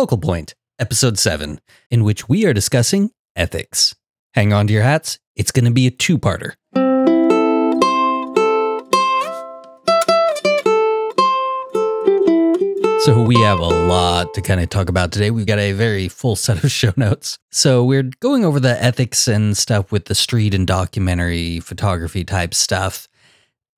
Focal Point, Episode 7, in which we are discussing ethics. Hang on to your hats, it's going to be a two parter. So, we have a lot to kind of talk about today. We've got a very full set of show notes. So, we're going over the ethics and stuff with the street and documentary photography type stuff.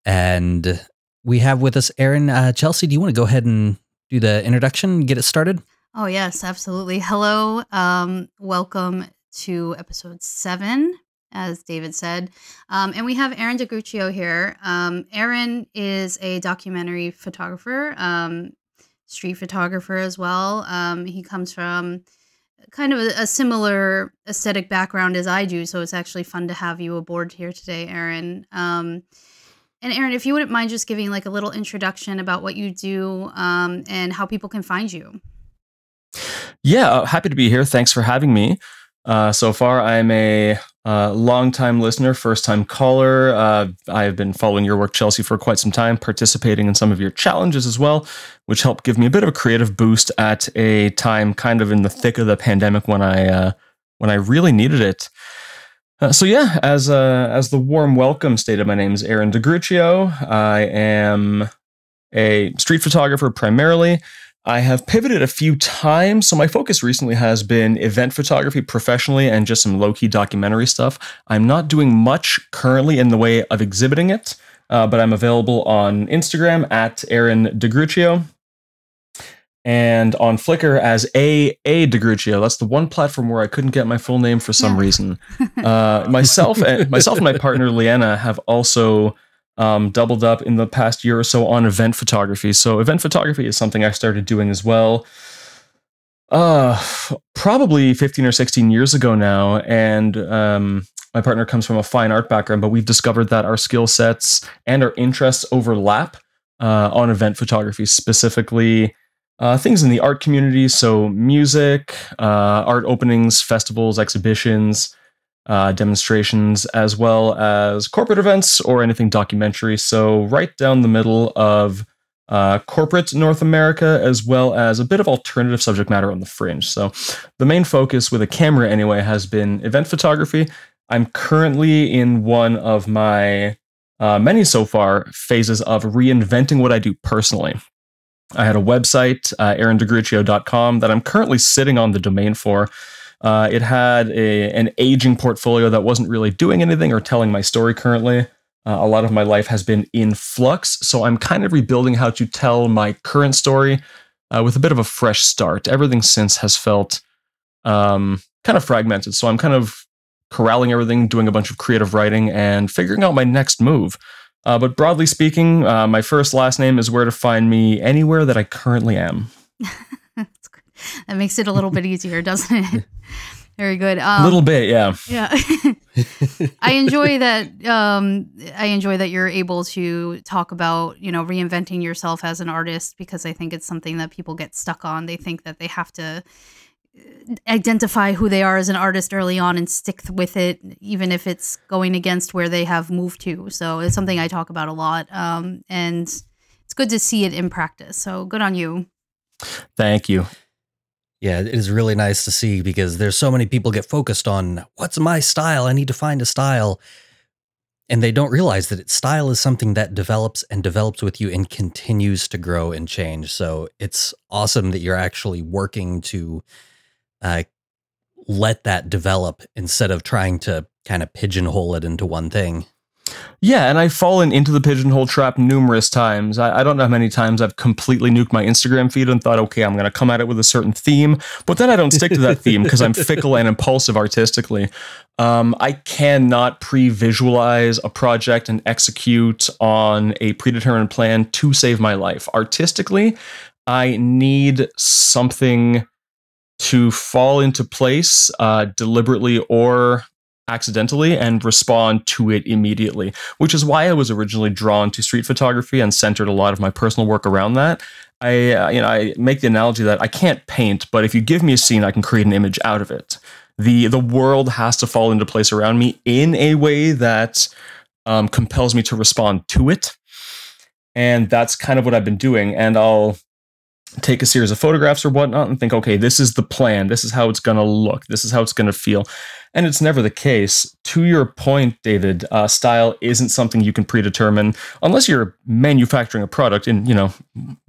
And we have with us Aaron. Uh, Chelsea, do you want to go ahead and do the introduction, and get it started? Oh, yes, absolutely. Hello. Um, welcome to episode seven, as David said. Um, and we have Aaron DiGruccio here. Um, Aaron is a documentary photographer, um, street photographer as well. Um, he comes from kind of a, a, similar aesthetic background as I do. So it's actually fun to have you aboard here today, Aaron. Um, and Aaron, if you wouldn't mind just giving like a little introduction about what you do um, and how people can find you. Yeah, uh, happy to be here. Thanks for having me. Uh, so far, I'm a uh, long-time listener, first-time caller. Uh, I've been following your work, Chelsea, for quite some time, participating in some of your challenges as well, which helped give me a bit of a creative boost at a time kind of in the thick of the pandemic when I uh, when I really needed it. Uh, so yeah, as as the warm welcome stated, my name is Aaron DiGruccio. I am a street photographer primarily. I have pivoted a few times, so my focus recently has been event photography professionally and just some low key documentary stuff. I'm not doing much currently in the way of exhibiting it, uh, but I'm available on Instagram at Aaron DiGruccio and on Flickr as A A DiGruccio. That's the one platform where I couldn't get my full name for some reason. Uh, myself and myself and my partner Leanna have also um, doubled up in the past year or so on event photography. So event photography is something I started doing as well. Uh, probably 15 or 16 years ago now, and um, my partner comes from a fine art background, but we've discovered that our skill sets and our interests overlap uh, on event photography, specifically uh, things in the art community. So, music, uh, art openings, festivals, exhibitions, uh, demonstrations, as well as corporate events or anything documentary. So, right down the middle of uh, corporate North America, as well as a bit of alternative subject matter on the fringe. So, the main focus with a camera, anyway, has been event photography. I'm currently in one of my uh, many so far phases of reinventing what I do personally. I had a website, uh, that I'm currently sitting on the domain for. Uh, it had a, an aging portfolio that wasn't really doing anything or telling my story currently. Uh, a lot of my life has been in flux, so I'm kind of rebuilding how to tell my current story uh, with a bit of a fresh start. Everything since has felt um, kind of fragmented, so I'm kind of corralling everything, doing a bunch of creative writing, and figuring out my next move. Uh, but broadly speaking, uh, my first last name is where to find me anywhere that I currently am. that makes it a little bit easier, doesn't it? Very good. A um, little bit, yeah. Yeah. I enjoy that. Um, I enjoy that you're able to talk about, you know, reinventing yourself as an artist because I think it's something that people get stuck on. They think that they have to identify who they are as an artist early on and stick with it, even if it's going against where they have moved to. So it's something I talk about a lot. Um, and it's good to see it in practice. So good on you. Thank you. Yeah, it is really nice to see because there's so many people get focused on what's my style? I need to find a style. And they don't realize that style is something that develops and develops with you and continues to grow and change. So it's awesome that you're actually working to uh, let that develop instead of trying to kind of pigeonhole it into one thing. Yeah, and I've fallen into the pigeonhole trap numerous times. I, I, don't know how many times I've completely nuked my Instagram feed and thought, okay, I'm going to come at it with a certain theme, but then I don't stick to that theme because I'm fickle and impulsive artistically. Um, I cannot pre visualize a project and execute on a predetermined plan to save my life. Artistically, I need something to fall into place uh, deliberately or accidentally and respond to it immediately, which is why I was originally drawn to street photography and centered a lot of my personal work around that. I, uh, you know, I make the analogy that I can't paint, but if you give me a scene, I can create an image out of it. the The world has to fall into place around me in a way that um, compels me to respond to it, and that's kind of what I've been doing. And I'll take a series of photographs or whatnot and think, okay, this is the plan. This is how it's going to look. This is how it's going to feel. And it's never the case. To your point, David, uh, style isn't something you can predetermine unless you're manufacturing a product. And, you know,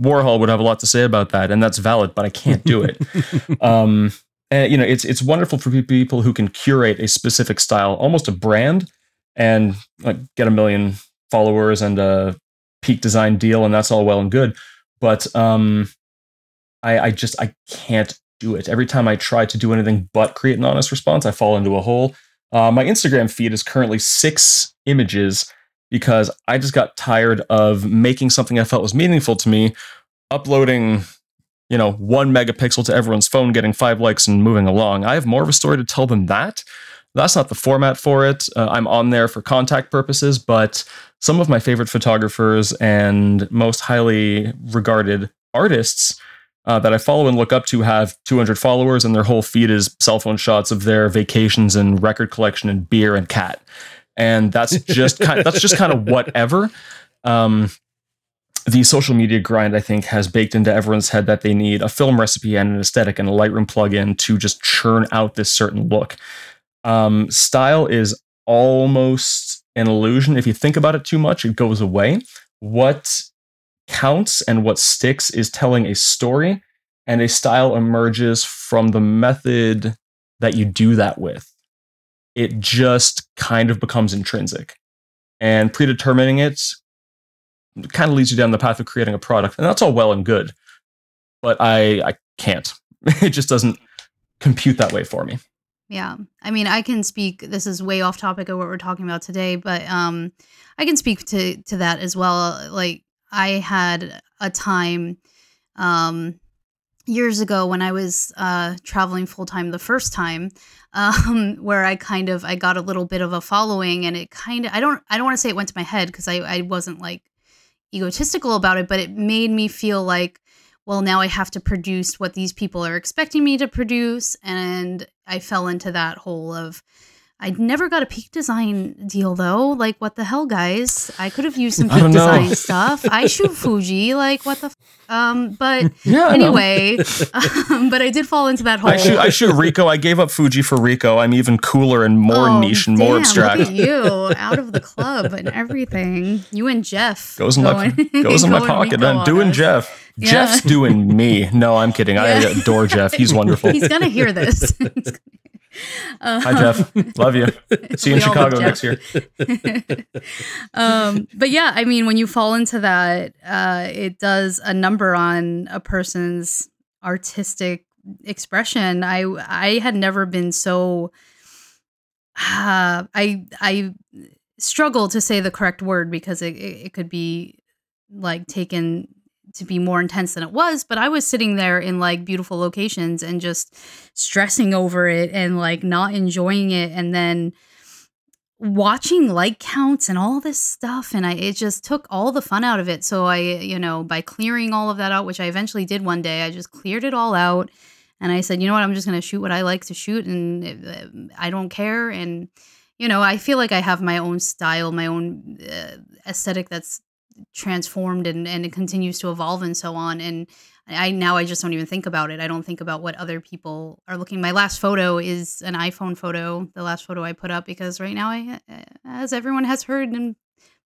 Warhol would have a lot to say about that. And that's valid, but I can't do it. um, and, you know, it's, it's wonderful for people who can curate a specific style, almost a brand, and like, get a million followers and a peak design deal. And that's all well and good. But um, I, I just I can't do it. Every time I try to do anything but create an honest response, I fall into a hole. Uh, my Instagram feed is currently six images because I just got tired of making something I felt was meaningful to me, uploading, you know, one megapixel to everyone's phone, getting five likes, and moving along. I have more of a story to tell than that. That's not the format for it. Uh, I'm on there for contact purposes, but some of my favorite photographers and most highly regarded artists uh, that I follow and look up to have 200 followers, and their whole feed is cell phone shots of their vacations and record collection and beer and cat, and that's just kind of, that's just kind of whatever. Um, the social media grind, I think, has baked into everyone's head that they need a film recipe and an aesthetic and a Lightroom plugin to just churn out this certain look. Um, style is almost an illusion. If you think about it too much, it goes away. What counts and what sticks is telling a story, and a style emerges from the method that you do that with. It just kind of becomes intrinsic. And predetermining it kind of leads you down the path of creating a product. And that's all well and good. But I I can't. It just doesn't compute that way for me. Yeah. I mean, I can speak this is way off topic of what we're talking about today, but um I can speak to to that as well. Like I had a time um, years ago when I was uh, traveling full time the first time, um, where I kind of I got a little bit of a following, and it kind of I don't I don't want to say it went to my head because I I wasn't like egotistical about it, but it made me feel like well now I have to produce what these people are expecting me to produce, and I fell into that hole of I never got a peak design deal though. Like, what the hell, guys? I could have used some peak design know. stuff. I shoot Fuji. Like, what the? F- um, but yeah, anyway, um, but I did fall into that hole. I shoot, I shoot Ricoh. I gave up Fuji for Ricoh. I'm even cooler and more oh, niche and damn, more abstract. You out of the club and everything. You and Jeff goes in my goes in my pocket. I'm doing Jeff. Yeah. Jeff's doing me. No, I'm kidding. Yeah. I adore Jeff. He's wonderful. He's gonna hear this. Um, Hi, Jeff. Love you. See you in Chicago next year. um, but yeah, I mean, when you fall into that, uh, it does a number on a person's artistic expression. I I had never been so. Uh, I I struggle to say the correct word because it, it, it could be like taken to be more intense than it was, but I was sitting there in like beautiful locations and just stressing over it and like not enjoying it and then watching like counts and all this stuff and I it just took all the fun out of it. So I, you know, by clearing all of that out, which I eventually did one day, I just cleared it all out and I said, "You know what? I'm just going to shoot what I like to shoot and uh, I don't care." And you know, I feel like I have my own style, my own uh, aesthetic that's transformed and, and it continues to evolve and so on and i now i just don't even think about it. I don't think about what other people are looking. My last photo is an iphone photo the last photo i put up because right now i as everyone has heard in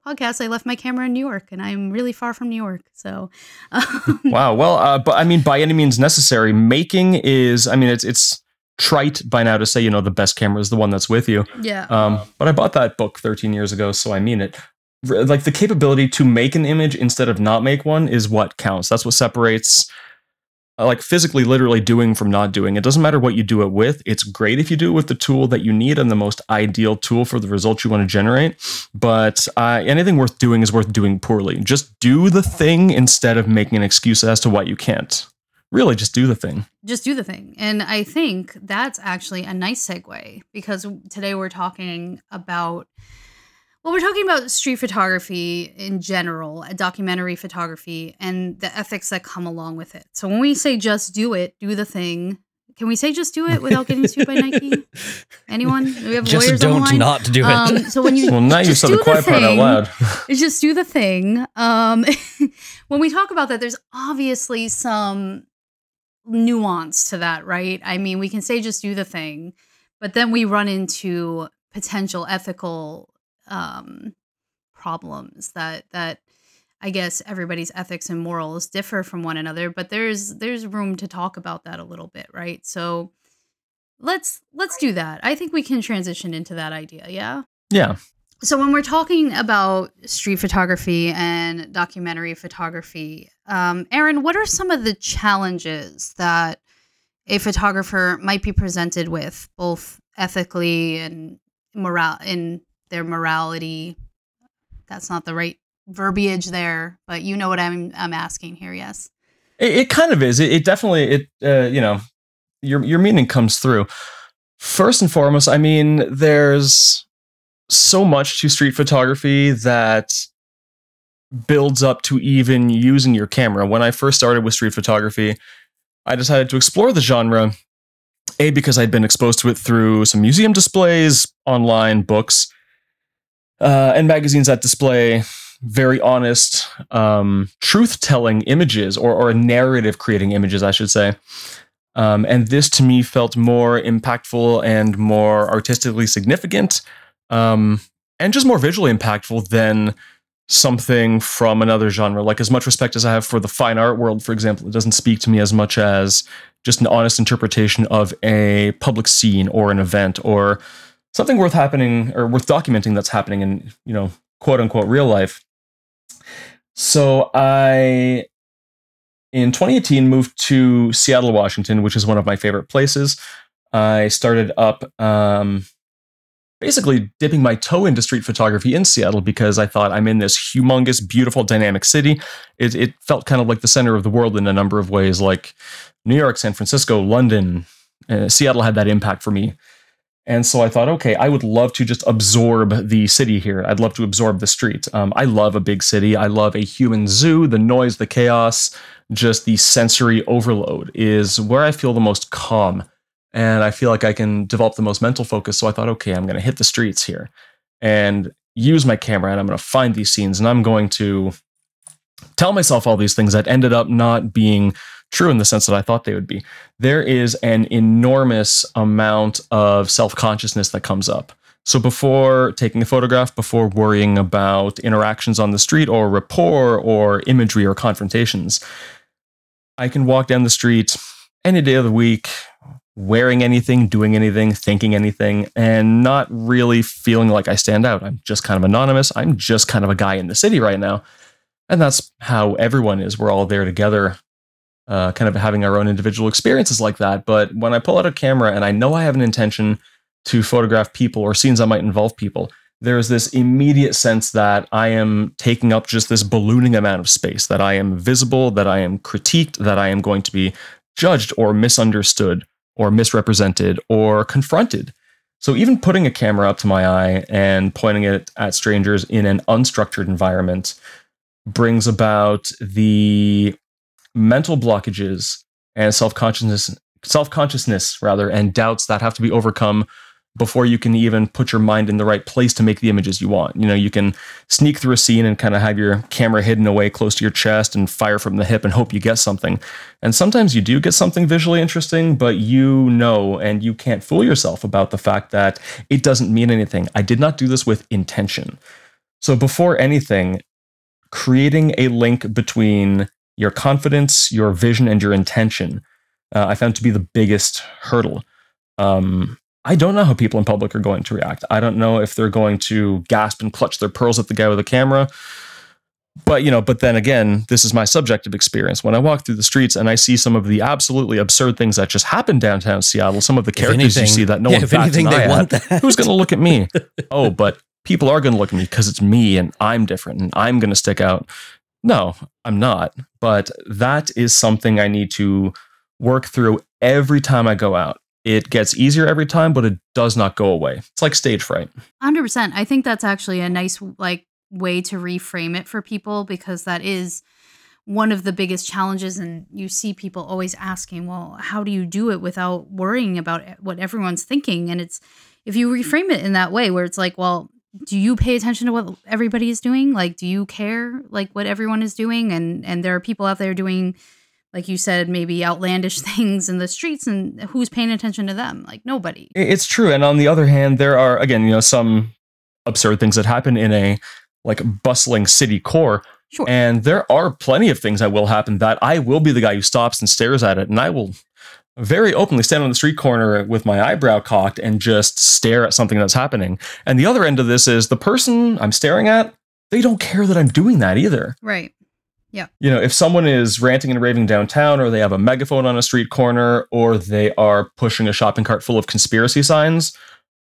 podcasts i left my camera in new york and i'm really far from new york so um, wow well uh, but i mean by any means necessary making is i mean it's it's trite by now to say you know the best camera is the one that's with you. Yeah. Um but i bought that book 13 years ago so i mean it like the capability to make an image instead of not make one is what counts. That's what separates uh, like physically literally doing from not doing. It doesn't matter what you do it with. It's great if you do it with the tool that you need and the most ideal tool for the results you want to generate, but uh, anything worth doing is worth doing poorly. Just do the thing instead of making an excuse as to why you can't. Really, just do the thing. Just do the thing. And I think that's actually a nice segue because today we're talking about well, we're talking about street photography in general, documentary photography, and the ethics that come along with it. So when we say just do it, do the thing, can we say just do it without getting sued by Nike? Anyone? We have Just lawyers on the don't line? not do it. Um, so when you Well, now you just said do the quiet part out thing, loud. just do the thing. Um, when we talk about that, there's obviously some nuance to that, right? I mean, we can say just do the thing, but then we run into potential ethical um, problems that that I guess everybody's ethics and morals differ from one another. But there's there's room to talk about that a little bit, right? So let's let's do that. I think we can transition into that idea. Yeah. Yeah. So when we're talking about street photography and documentary photography, um, Aaron, what are some of the challenges that a photographer might be presented with, both ethically and moral in their morality? That's not the right verbiage there, but you know what I'm I'm asking here. Yes. It, it kind of is. It, it definitely it uh, you know your your meaning comes through. First and foremost, I mean, there's so much to street photography that builds up to even using your camera. When I first started with street photography, I decided to explore the genre. A because I'd been exposed to it through some museum displays, online books, uh, and magazines that display very honest, um, truth telling images or, or narrative creating images, I should say. Um, and this to me felt more impactful and more artistically significant um, and just more visually impactful than something from another genre. Like, as much respect as I have for the fine art world, for example, it doesn't speak to me as much as just an honest interpretation of a public scene or an event or something worth happening or worth documenting that's happening in, you know, quote unquote real life. So I, in 2018, moved to Seattle, Washington, which is one of my favorite places. I started up um, basically dipping my toe into street photography in Seattle because I thought I'm in this humongous, beautiful, dynamic city. It, it felt kind of like the center of the world in a number of ways, like New York, San Francisco, London. Uh, Seattle had that impact for me. And so I thought, okay, I would love to just absorb the city here. I'd love to absorb the street. Um, I love a big city. I love a human zoo. The noise, the chaos, just the sensory overload is where I feel the most calm. And I feel like I can develop the most mental focus. So I thought, okay, I'm going to hit the streets here and use my camera and I'm going to find these scenes and I'm going to tell myself all these things that ended up not being true in the sense that I thought they would be. There is an enormous amount of self consciousness that comes up. So before taking a photograph, before worrying about interactions on the street or rapport or imagery or confrontations, I can walk down the street any day of the week, wearing anything, doing anything, thinking anything, and not really feeling like I stand out. I'm just kind of anonymous. I'm just kind of a guy in the city right now. And that's how everyone is. We're all there together uh, kind of having our own individual experiences like that. But when I pull out a camera and I know I have an intention to photograph people or scenes that might involve people, there's this immediate sense that I am taking up just this ballooning amount of space, that I am visible, that I am critiqued, that I am going to be judged or misunderstood or misrepresented or confronted. So even putting a camera up to my eye and pointing it at strangers in an unstructured environment brings about the mental blockages and self-consciousness self-consciousness rather and doubts that have to be overcome before you can even put your mind in the right place to make the images you want. You know, you can sneak through a scene and kind of have your camera hidden away close to your chest and fire from the hip and hope you get something. And sometimes you do get something visually interesting, but you know and you can't fool yourself about the fact that it doesn't mean anything. I did not do this with intention. So before anything, creating a link between your confidence, your vision, and your intention, uh, I found to be the biggest hurdle. Um, I don't know how people in public are going to react. I don't know if they're going to gasp and clutch their pearls at the guy with the camera. But you know, but then again, this is my subjective experience. When I walk through the streets and I see some of the absolutely absurd things that just happen downtown Seattle, some of the characters anything, you see that no yeah, one if anything, they want at, that. who's going to look at me? oh, but people are going to look at me because it's me and I'm different and I'm going to stick out. No, I'm not. But that is something I need to work through every time I go out. It gets easier every time, but it does not go away. It's like stage fright. 100%. I think that's actually a nice like way to reframe it for people because that is one of the biggest challenges and you see people always asking well how do you do it without worrying about what everyone's thinking and it's if you reframe it in that way where it's like well do you pay attention to what everybody is doing? Like do you care like what everyone is doing? And and there are people out there doing like you said maybe outlandish things in the streets and who's paying attention to them? Like nobody. It's true. And on the other hand there are again you know some absurd things that happen in a like bustling city core. Sure. And there are plenty of things that will happen that I will be the guy who stops and stares at it. And I will very openly stand on the street corner with my eyebrow cocked and just stare at something that's happening. And the other end of this is the person I'm staring at, they don't care that I'm doing that either. Right. Yeah. You know, if someone is ranting and raving downtown, or they have a megaphone on a street corner, or they are pushing a shopping cart full of conspiracy signs,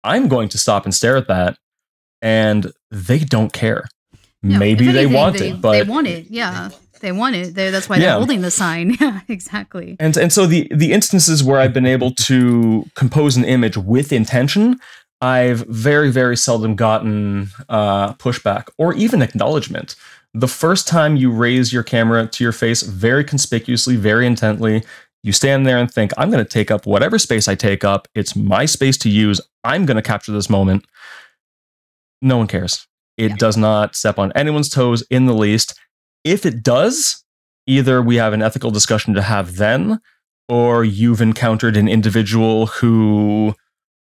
I'm going to stop and stare at that. And they don't care. No, Maybe if they want they, it, but they want it. Yeah, they want it. They, that's why they're holding the sign. Yeah, exactly. and and so the the instances where I've been able to compose an image with intention, I've very very seldom gotten uh, pushback or even acknowledgement. The first time you raise your camera to your face very conspicuously, very intently, you stand there and think, "I'm going to take up whatever space I take up. It's my space to use. I'm going to capture this moment." No one cares. It Yeah. does not step on anyone's toes in the least. If it does, either we have an ethical discussion to have then, or you've encountered an individual who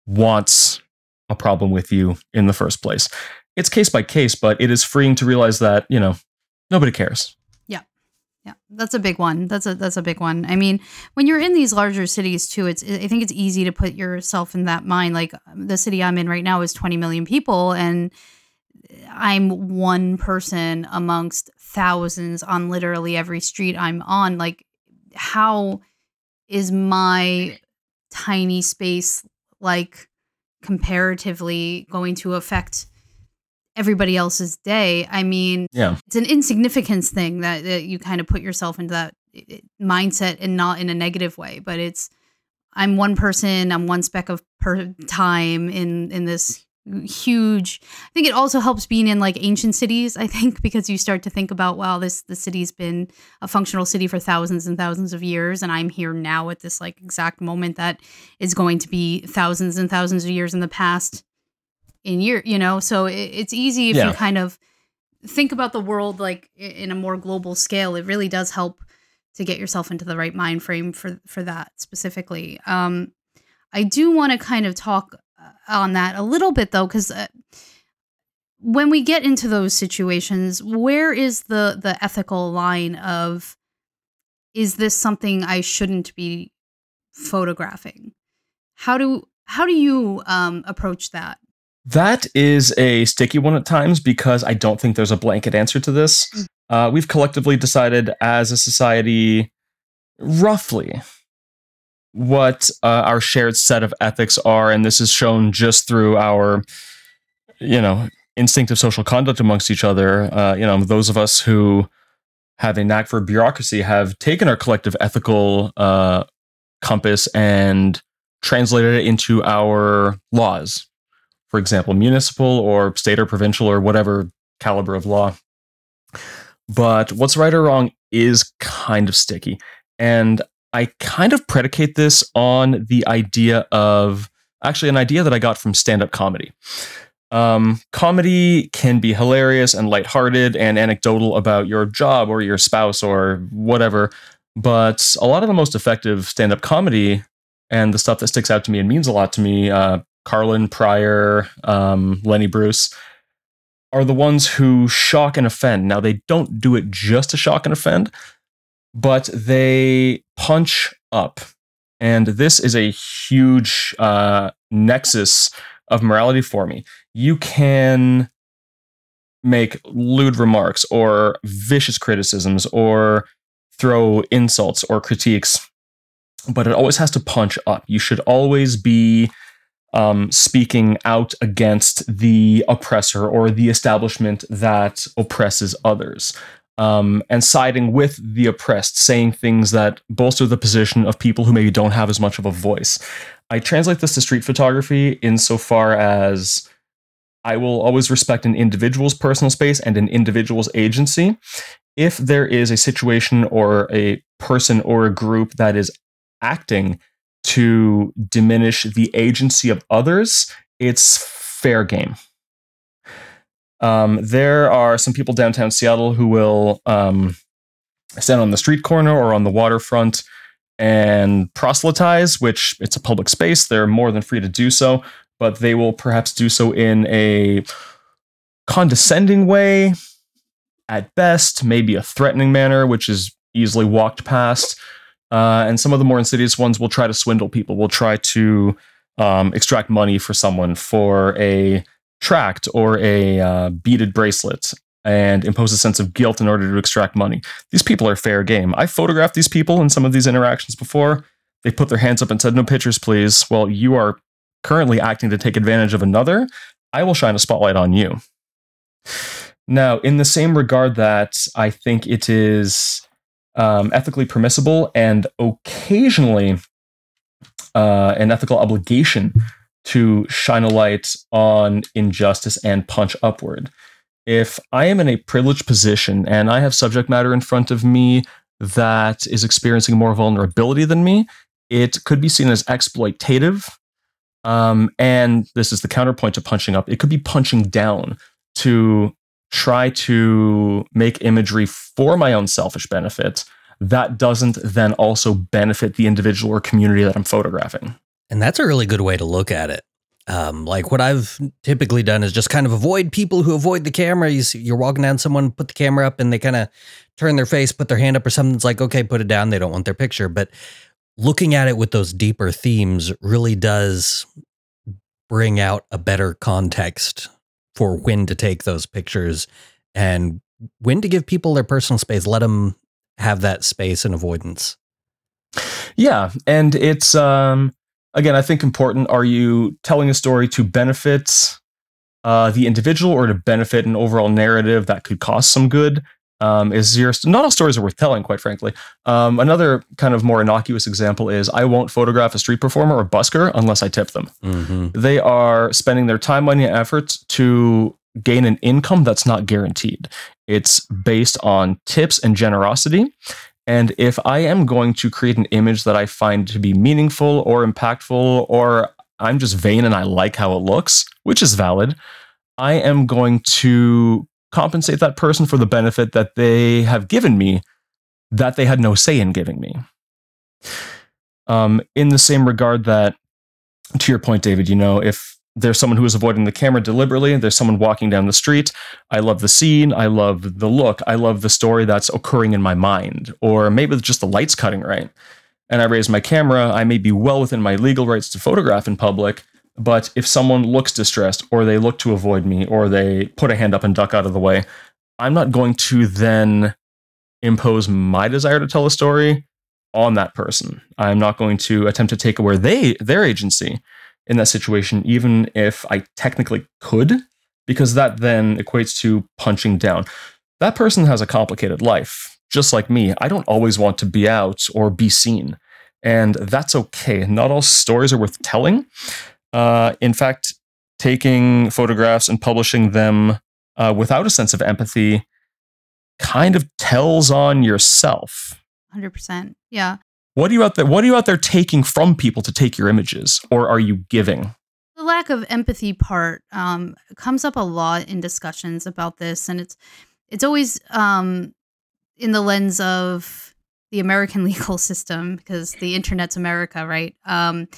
wants a problem with you in the first place. It's case by case, but it is freeing to realize that, you know, nobody cares. Yeah, Yeah. that's a big one. That's a that's a big one. I mean, when you're in these larger cities too, it's I think it's easy to put yourself in that mind. Like the city I'm in right now is 20 million people, and I'm one person amongst thousands on literally every street I'm on. Like, how is my tiny space like comparatively going to affect everybody else's day? I mean, Yeah. it's an insignificance thing that, that you kind of put yourself into that mindset and not in a negative way but it's i'm one person i'm one speck of per time in in this huge. I think it also helps being in like ancient cities i think because you start to think about wow this the city's been a functional city for thousands and thousands of years and i'm here now at this like exact moment that is going to be thousands and thousands of years in the past in year you know? So it, it's easy if Yeah. you kind of think about the world like in a more global scale. It really does help to get yourself into the right mind frame for for that specifically. Um i do want to kind of talk on that a little bit though because uh, when we get into those situations where is the the ethical line of is this something i shouldn't be photographing how do how do you um approach that That is a sticky one at times because I don't think there's a blanket answer to this. Mm. Uh, we've collectively decided as a society, roughly, what uh, our shared set of ethics are, and this is shown just through our, you know, instinctive social conduct amongst each other. Uh, you know, those of us who have a knack for bureaucracy have taken our collective ethical uh, compass and translated it into our laws for example, municipal or state or provincial or whatever caliber of law. But what's right or wrong is kind of sticky. And I kind of predicate this on the idea of actually an idea that I got from stand up comedy. Um, comedy can be hilarious and lighthearted and anecdotal about your job or your spouse or whatever. But a lot of the most effective stand up comedy and the stuff that sticks out to me and means a lot to me, uh, Carlin Pryor, um, Lenny Bruce, are the ones who shock and offend. Now, they don't do it just to shock and offend, but they punch up. And this is a huge uh, nexus of morality for me. You can make lewd remarks or vicious criticisms or throw insults or critiques, but it always has to punch up. You should always be um, speaking out against the oppressor or the establishment that oppresses others, um, and siding with the oppressed, saying things that bolster the position of people who maybe don't have as much of a voice. I translate this to street photography insofar as I will always respect an individual's personal space and an individual's agency. If there is a situation or a person or a group that is acting to diminish the agency of others, it's fair game. Um, there are some people downtown Seattle who will um, stand on the street corner or on the waterfront and proselytize, which it's a public space. They're more than free to do so, but they will perhaps do so in a condescending way, at best, maybe a threatening manner, which is easily walked past. Uh, and some of the more insidious ones will try to swindle people, will try to um, extract money for someone for a tract or a uh, beaded bracelet and impose a sense of guilt in order to extract money. These people are fair game. I photographed these people in some of these interactions before. They put their hands up and said, No pictures, please. Well, you are currently acting to take advantage of another. I will shine a spotlight on you. Now, in the same regard that I think it is um, ethically permissible and occasionally uh, an ethical obligation to shine a light on injustice and punch upward. If I am in a privileged position and I have subject matter in front of me that is experiencing more vulnerability than me, it could be seen as exploitative. Um, and this is the counterpoint to punching up. It could be punching down to try to make imagery for my own selfish benefit that doesn't then also benefit the individual or community that I'm photographing. And that's a really good way to look at it. Um, like what I've typically done is just kind of avoid people who avoid the camera. You see, you're walking down, someone put the camera up, and they kind of turn their face, put their hand up, or something. It's like, okay, put it down. They don't want their picture. But looking at it with those deeper themes really does bring out a better context for when to take those pictures and when to give people their personal space. Let them have that space and avoidance. Yeah, and it's um again, I think important. Are you telling a story to benefit uh, the individual or to benefit an overall narrative that could cost some good? Um, is your not all stories are worth telling, quite frankly. Um, another kind of more innocuous example is I won't photograph a street performer or busker unless I tip them. Mm-hmm. They are spending their time, money, and efforts to gain an income that's not guaranteed. It's based on tips and generosity. And if I am going to create an image that I find to be meaningful or impactful, or I'm just vain and I like how it looks, which is valid, I am going to compensate that person for the benefit that they have given me that they had no say in giving me. Um, in the same regard that, to your point, David, you know, if there's someone who is avoiding the camera deliberately. There's someone walking down the street. I love the scene. I love the look. I love the story that's occurring in my mind. Or maybe just the lights cutting right. And I raise my camera. I may be well within my legal rights to photograph in public. But if someone looks distressed, or they look to avoid me, or they put a hand up and duck out of the way, I'm not going to then impose my desire to tell a story on that person. I'm not going to attempt to take away they their agency in that situation, even if I technically could, because that then equates to punching down. That person has a complicated life, just like me. I don't always want to be out or be seen. And that's okay. Not all stories are worth telling. Uh, in fact, taking photographs and publishing them uh, without a sense of empathy kind of tells on yourself. 100%. Yeah. What are you out there? What are you out there taking from people to take your images, or are you giving? The lack of empathy part um, comes up a lot in discussions about this, and it's it's always um, in the lens of the American legal system because the internet's America, right? Um,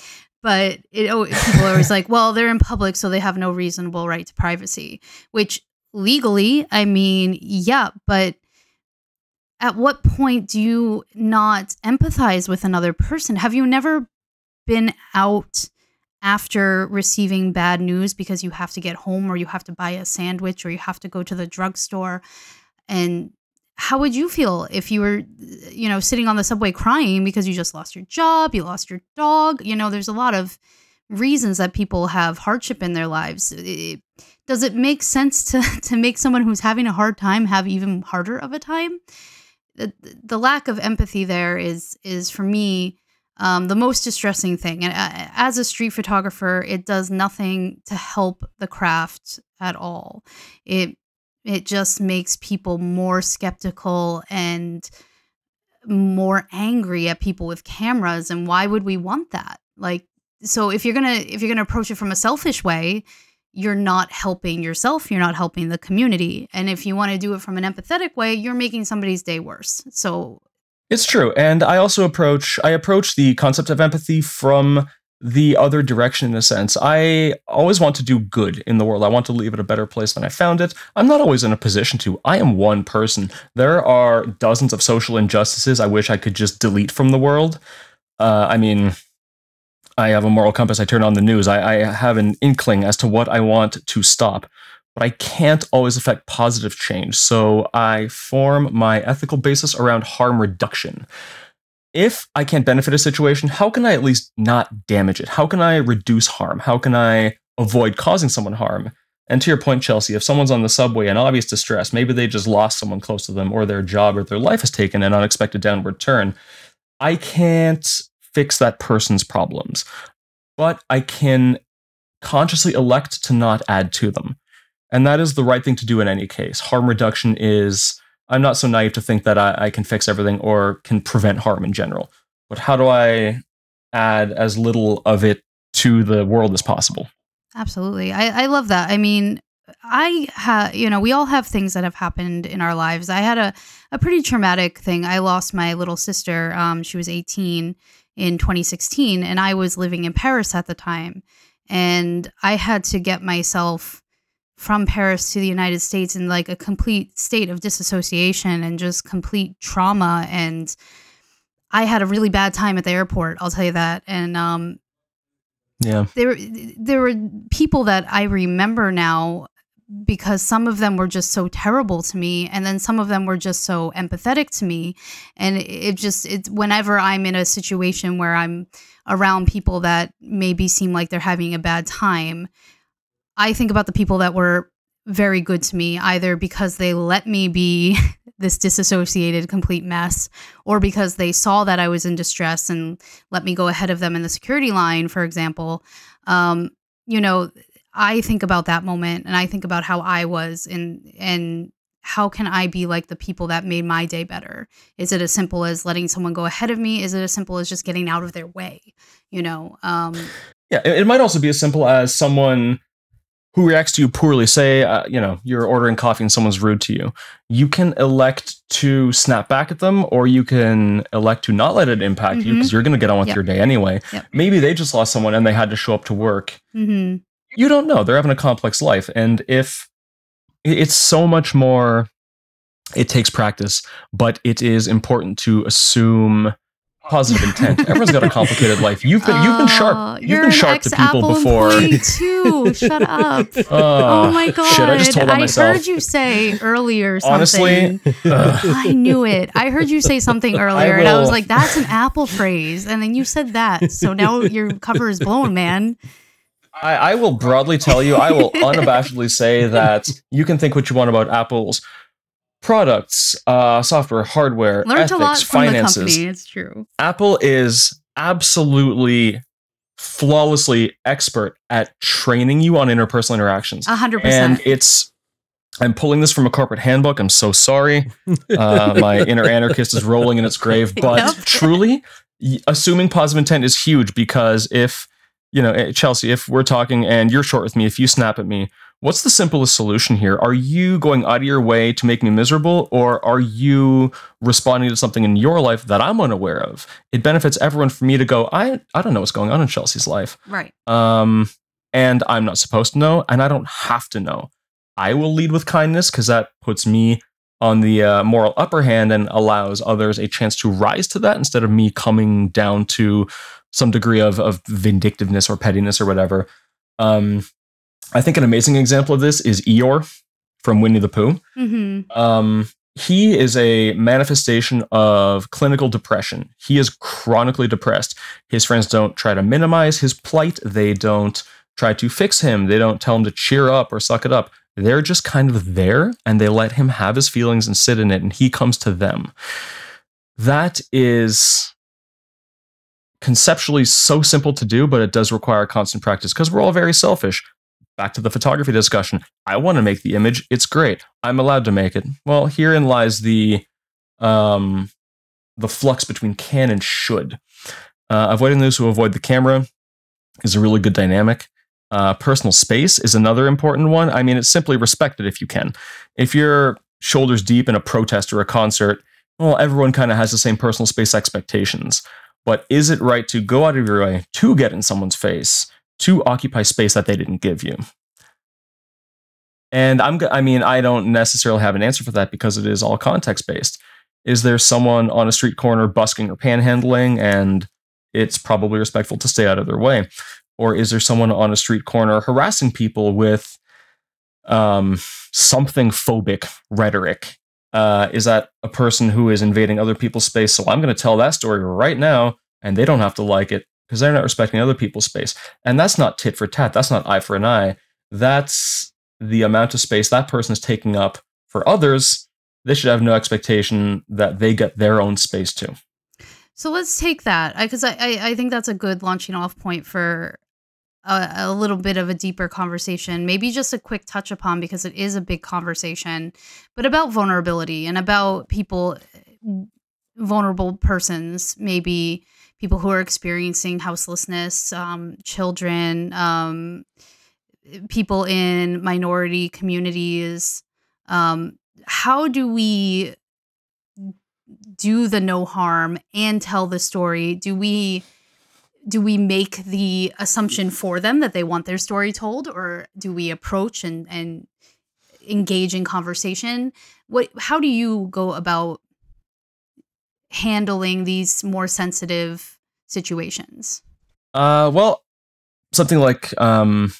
but it people are always like, well, they're in public, so they have no reasonable right to privacy. Which legally, I mean, yeah, but at what point do you not empathize with another person? Have you never been out after receiving bad news because you have to get home or you have to buy a sandwich or you have to go to the drugstore? And how would you feel if you were, you know, sitting on the subway crying because you just lost your job, you lost your dog? You know, there's a lot of reasons that people have hardship in their lives. It, does it make sense to to make someone who's having a hard time have even harder of a time? The, lack of empathy there is is for me um, the most distressing thing. And uh, as a street photographer, it does nothing to help the craft at all. It it just makes people more skeptical and more angry at people with cameras. And why would we want that? Like, so if you're gonna if you're gonna approach it from a selfish way, you're not helping yourself, you're not helping the community. And if you want to do it from an empathetic way, you're making somebody's day worse. So it's true. And I also approach I approach the concept of empathy from the other direction in a sense. I always want to do good in the world. I want to leave it a better place than I found it. I'm not always in a position to. I am one person. There are dozens of social injustices I wish I could just delete from the world. Uh, I mean, I have a moral compass. I turn on the news. I, I have an inkling as to what I want to stop but I can't always affect positive change. So I form my ethical basis around harm reduction. If I can't benefit a situation, how can I at least not damage it? How can I reduce harm? How can I avoid causing someone harm? And to your point, Chelsea, if someone's on the subway in obvious distress, maybe they just lost someone close to them, or their job or their life has taken an unexpected downward turn, I can't fix that person's problems, but I can consciously elect to not add to them. And that is the right thing to do in any case. Harm reduction is, I'm not so naive to think that I, I can fix everything or can prevent harm in general. But how do I add as little of it to the world as possible? Absolutely. I, I love that. I mean, I have, you know, we all have things that have happened in our lives. I had a, a pretty traumatic thing. I lost my little sister. Um, she was 18 in 2016, and I was living in Paris at the time. And I had to get myself from Paris to the United States in like a complete state of disassociation and just complete trauma. And I had a really bad time at the airport. I'll tell you that. And um, yeah, there there were people that I remember now because some of them were just so terrible to me and then some of them were just so empathetic to me and it just it's whenever i'm in a situation where i'm around people that maybe seem like they're having a bad time I think about the people that were very good to me, either because they let me be this disassociated, complete mess, or because they saw that I was in distress and let me go ahead of them in the security line, for example. Um, you know, I think about that moment and I think about how I was and and how can I be like the people that made my day better? Is it as simple as letting someone go ahead of me? Is it as simple as just getting out of their way? You know? Um, yeah, it might also be as simple as someone who reacts to you poorly, say, uh, you know, you're ordering coffee and someone's rude to you, you can elect to snap back at them or you can elect to not let it impact mm-hmm. you because you're going to get on with yep. your day anyway. Yep. Maybe they just lost someone and they had to show up to work. Mm-hmm. You don't know. They're having a complex life. And if it's so much more, it takes practice, but it is important to assume positive intent. Everyone's got a complicated life. You've been you've been sharp. You've been sharp to people before. too. Shut up. Uh, oh my god. Shit, I just told on I myself. heard you say earlier something. Honestly, uh, I knew it. I heard you say something earlier I and I was like that's an Apple phrase and then you said that. So now your cover is blown, man. I, I will broadly tell you, I will unabashedly say that you can think what you want about Apple's products, uh, software, hardware, Learned ethics, a lot from finances. The company. It's true. Apple is absolutely flawlessly expert at training you on interpersonal interactions. A hundred percent. And it's I'm pulling this from a corporate handbook. I'm so sorry. Uh, my inner anarchist is rolling in its grave. But yep. truly, assuming positive intent is huge because if, you know, eh, Chelsea, if we're talking and you're short with me, if you snap at me, What's the simplest solution here? Are you going out of your way to make me miserable, or are you responding to something in your life that I'm unaware of? It benefits everyone for me to go, I, I don't know what's going on in Chelsea's life. Right. Um, and I'm not supposed to know, and I don't have to know. I will lead with kindness because that puts me on the uh, moral upper hand and allows others a chance to rise to that instead of me coming down to some degree of, of vindictiveness or pettiness or whatever. Um, I think an amazing example of this is Eeyore from Winnie the Pooh. Mm-hmm. Um, he is a manifestation of clinical depression. He is chronically depressed. His friends don't try to minimize his plight. They don't try to fix him. They don't tell him to cheer up or suck it up. They're just kind of there and they let him have his feelings and sit in it, and he comes to them. That is conceptually so simple to do, but it does require constant practice because we're all very selfish. Back to the photography discussion. I want to make the image. It's great. I'm allowed to make it. Well, herein lies the um, the flux between can and should. Uh, avoiding those who avoid the camera is a really good dynamic. Uh, personal space is another important one. I mean, it's simply respected if you can. If you're shoulders deep in a protest or a concert, well, everyone kind of has the same personal space expectations. But is it right to go out of your way to get in someone's face, to occupy space that they didn't give you? And I'm, I mean, I don't necessarily have an answer for that because it is all context based. Is there someone on a street corner busking or panhandling and it's probably respectful to stay out of their way? Or is there someone on a street corner harassing people with um, something phobic rhetoric? Uh, is that a person who is invading other people's space? So I'm going to tell that story right now, and they don't have to like it because they're not respecting other people's space. And that's not tit for tat. That's not eye for an eye. That's the amount of space that person is taking up for others. They should have no expectation that they get their own space too. So let's take that because I, I, I think that's a good launching off point for a, a, little bit of a deeper conversation, maybe just a quick touch upon because it is a big conversation, but about vulnerability and about people, vulnerable persons, maybe people who are experiencing houselessness, um, children, um, people in minority communities. Um, how do we do the no harm and tell the story? Do we do we make the assumption for them that they want their story told or do we approach and and engage in conversation? What how do you go about handling these more sensitive situations? Uh well something like um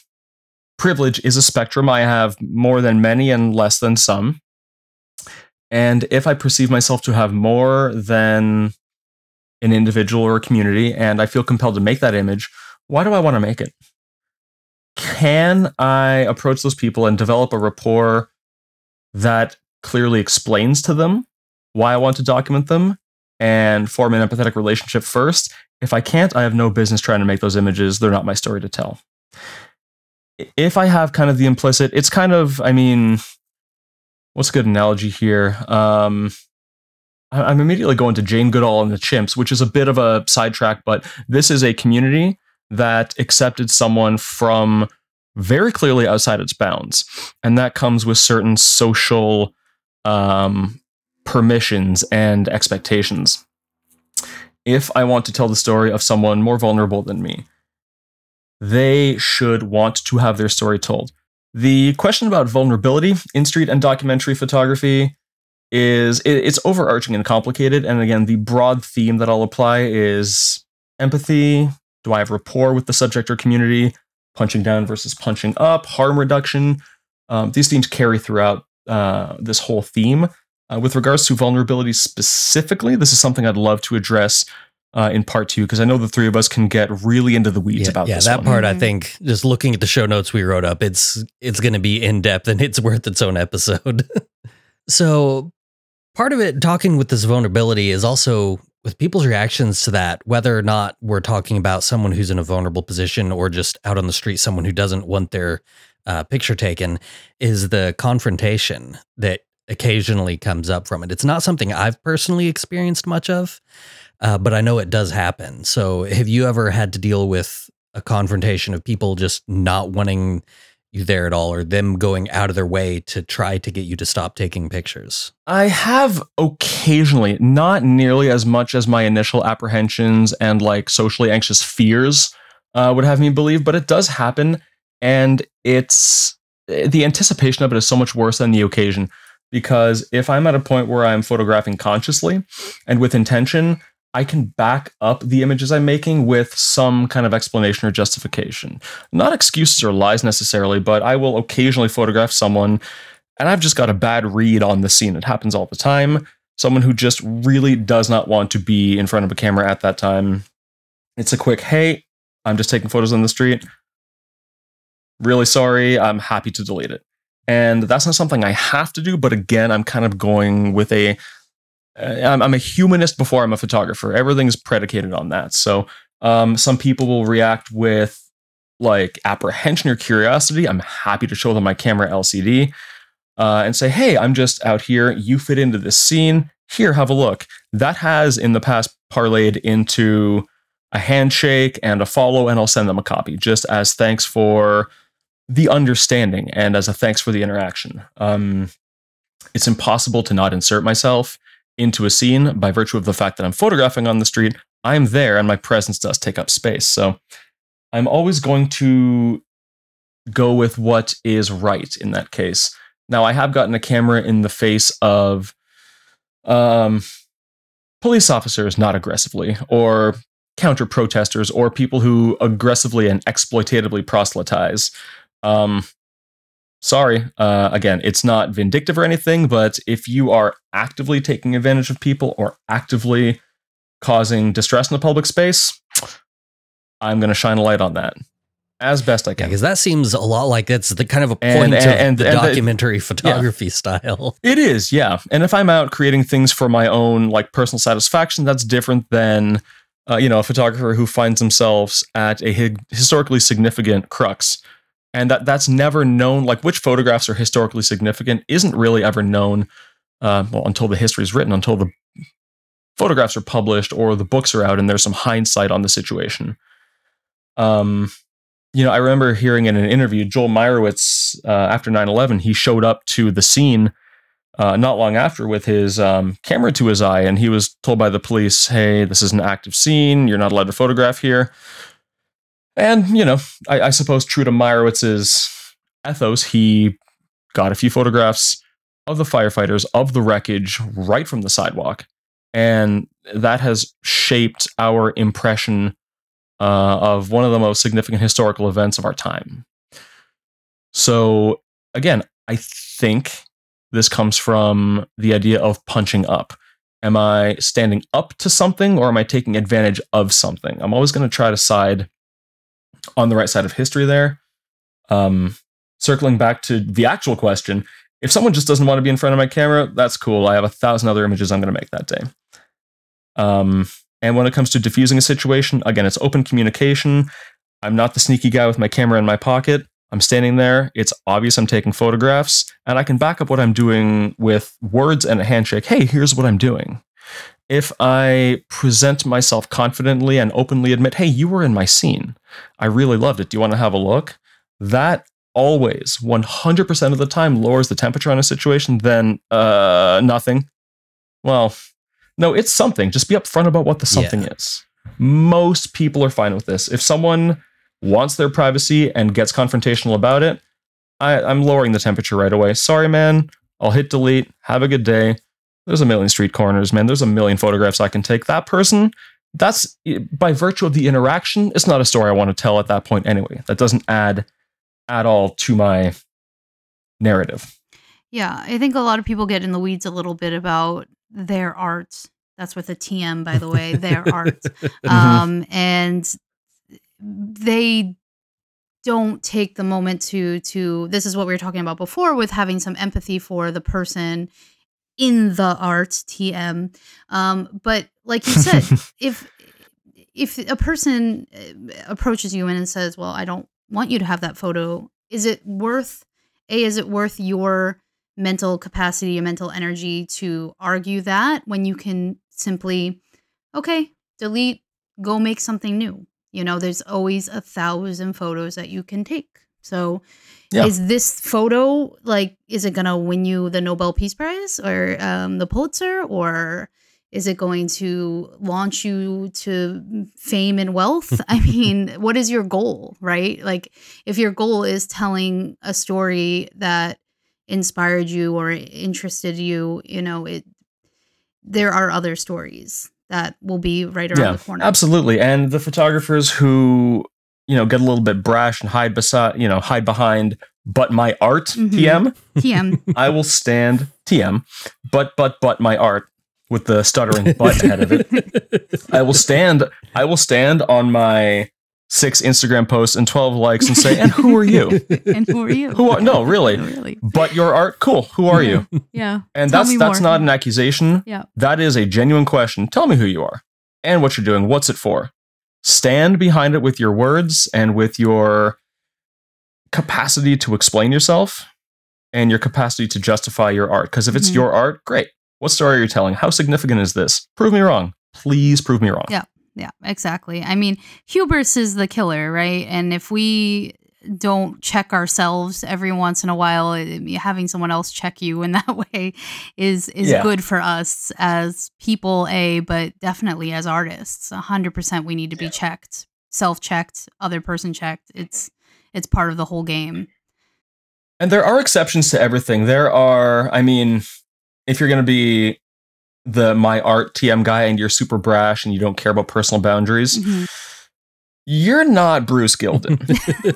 privilege is a spectrum. I have more than many and less than some. And if i perceive myself to have more than an individual or a community and I feel compelled to make that image, why do I want to make it? Can I approach those people and develop a rapport that clearly explains to them why I want to document them and form an empathetic relationship first? If I can't, I have no business trying to make those images. They're not my story to tell. If I have kind of the implicit, it's kind of, I mean, what's a good analogy here? Um, I'm immediately going to Jane Goodall and the Chimps, which is a bit of a sidetrack, but this is a community that accepted someone from very clearly outside its bounds. And that comes with certain social um, permissions and expectations. If I want to tell the story of someone more vulnerable than me, they should want to have their story told. The question about vulnerability in street and documentary photography is it, it's overarching and complicated. And again, the broad theme that I'll apply is empathy. Do I have rapport with the subject or community? Punching down versus punching up, harm reduction. Um, these themes carry throughout uh, this whole theme. Uh, with regards to vulnerability specifically, this is something I'd love to address uh, in part two because I know the three of us can get really into the weeds yeah, about yeah, that one. part I think just looking at the show notes we wrote up, it's it's going to be in depth and it's worth its own episode. so part of it talking with this vulnerability is also with people's reactions to that, whether or not we're talking about someone who's in a vulnerable position or just out on the street, someone who doesn't want their uh, picture taken, is the confrontation that occasionally comes up from it. It's not something I've personally experienced much of, uh, but I know it does happen. So, have you ever had to deal with a confrontation of people just not wanting you there at all or them going out of their way to try to get you to stop taking pictures? I have occasionally, not nearly as much as my initial apprehensions and like socially anxious fears uh, would have me believe, but it does happen. And it's the anticipation of it is so much worse than the occasion because if I'm at a point where I'm photographing consciously and with intention, I can back up the images I'm making with some kind of explanation or justification. Not excuses or lies necessarily, but I will occasionally photograph someone and I've just got a bad read on the scene. It happens all the time. Someone who just really does not want to be in front of a camera at that time. It's a quick, hey, I'm just taking photos on the street. Really sorry. I'm happy to delete it. And that's not something I have to do, but again, I'm kind of going with a I'm, I'm a humanist before I'm a photographer. Everything's predicated on that. So Um, some people will react with like apprehension or curiosity. I'm happy to show them my camera LCD uh, and say, hey, I'm just out here. You fit into this scene. Here, have a look. That has in the past parlayed into a handshake and a follow, and I'll send them a copy just as thanks for the understanding and as a thanks for the interaction. Um, it's impossible to not insert myself into a scene by virtue of the fact that I'm photographing on the street. I'm there and my presence does take up space. So I'm always going to go with what is right in that case. Now, I have gotten a camera in the face of um, police officers, not aggressively, or counter protesters, or people who aggressively and exploitatively proselytize. Um, sorry, uh, again, it's not vindictive or anything, but if you are actively taking advantage of people or actively causing distress in the public space, I'm going to shine a light on that as best I can. Because that seems a lot like it's the kind of a point And- of and- the and the- documentary photography style. It is, yeah. And if I'm out creating things for my own like personal satisfaction, that's different than uh, you know a photographer who finds themselves at a hi- historically significant crux, and that that's never known. Like which photographs are historically significant isn't really ever known uh, well until the history is written, until the photographs are published or the books are out, and there's some hindsight on the situation. Um, you know, I remember hearing in an interview Joel Meyerowitz uh, after 9 11, he showed up to the scene uh, not long after with his um, camera to his eye, and he was told by the police, Hey, this is an active scene. You're not allowed to photograph here. And, you know, I, I suppose true to Meyerowitz's ethos, he got a few photographs of the firefighters, of the wreckage right from the sidewalk. And that has shaped our impression uh, of one of the most significant historical events of our time. So, again, I think this comes from the idea of punching up. Am I standing up to something or am I taking advantage of something? I'm always going to try to side on the right side of history there. Um, circling back to the actual question, if someone just doesn't want to be in front of my camera, that's cool. I have a thousand other images I'm going to make that day. Um, and when it comes to diffusing a situation, again, it's open communication. I'm not the sneaky guy with my camera in my pocket. I'm standing there. It's obvious I'm taking photographs, and I can back up what I'm doing with words and a handshake. Hey, here's what I'm doing. If I present myself confidently and openly admit, hey, you were in my scene, I really loved it. Do you want to have a look? That always, 100% of the time, lowers the temperature on a situation than uh, nothing. Well, no, it's something. Just be upfront about what the something Yeah. is. Most people are fine with this. If someone wants their privacy and gets confrontational about it, I, I'm lowering the temperature right away. Sorry, man. I'll hit delete. Have a good day. There's a million street corners, man. There's a million photographs I can take. That person, that's by virtue of the interaction, it's not a story I want to tell at that point anyway. That doesn't add at all to my narrative. Yeah, I think a lot of people get in the weeds a little bit about their art. That's with a TM, by the way, their art. Um, and they don't take the moment to to this is what we were talking about before with having some empathy for the person in the art TM. Um, but like you said, if if a person uh, approaches you and says, "Well, I don't want you to have that photo," is it worth a is it worth your mental capacity and mental energy to argue that when you can simply okay delete go make something new you know there's always a thousand photos that you can take so Yeah. is this photo like is it gonna win you the nobel peace prize or um, the pulitzer or is it going to launch you to fame and wealth i mean what is your goal right like if your goal is telling a story that inspired you or interested you you know it there are other stories that will be right around the corner Absolutely. And the photographers who, you know, get a little bit brash and hide beside, you know, hide behind but my art Mhm. TM, tm I will stand TM, but but but my art with the stuttering butt ahead of it. I will stand I will stand on my six Instagram posts and 12 likes and say, "And who are you?" and who are you Who are No, really. really But your art, cool. Who are you? yeah And Tell that's that's more. not an accusation. Yeah. That is a genuine question. Tell me who you are and what you're doing. What's it for? Stand behind it with your words and with your capacity to explain yourself and your capacity to justify your art. Because if it's Mhm. your art, great. What story are you telling? How significant is this? Prove me wrong. Please prove me wrong. Yeah. Yeah, exactly. I mean, hubris is the killer, right? And if we don't check ourselves every once in a while, having someone else check you in that way is is Yeah. good for us as people, a but definitely as artists. A hundred percent, we need to be checked, self checked, other person checked. It's it's part of the whole game. And there are exceptions to everything. There are, I mean, if you're going to be the my art TM guy and you're super brash and you don't care about personal boundaries, Mhm. You're not Bruce Gilden.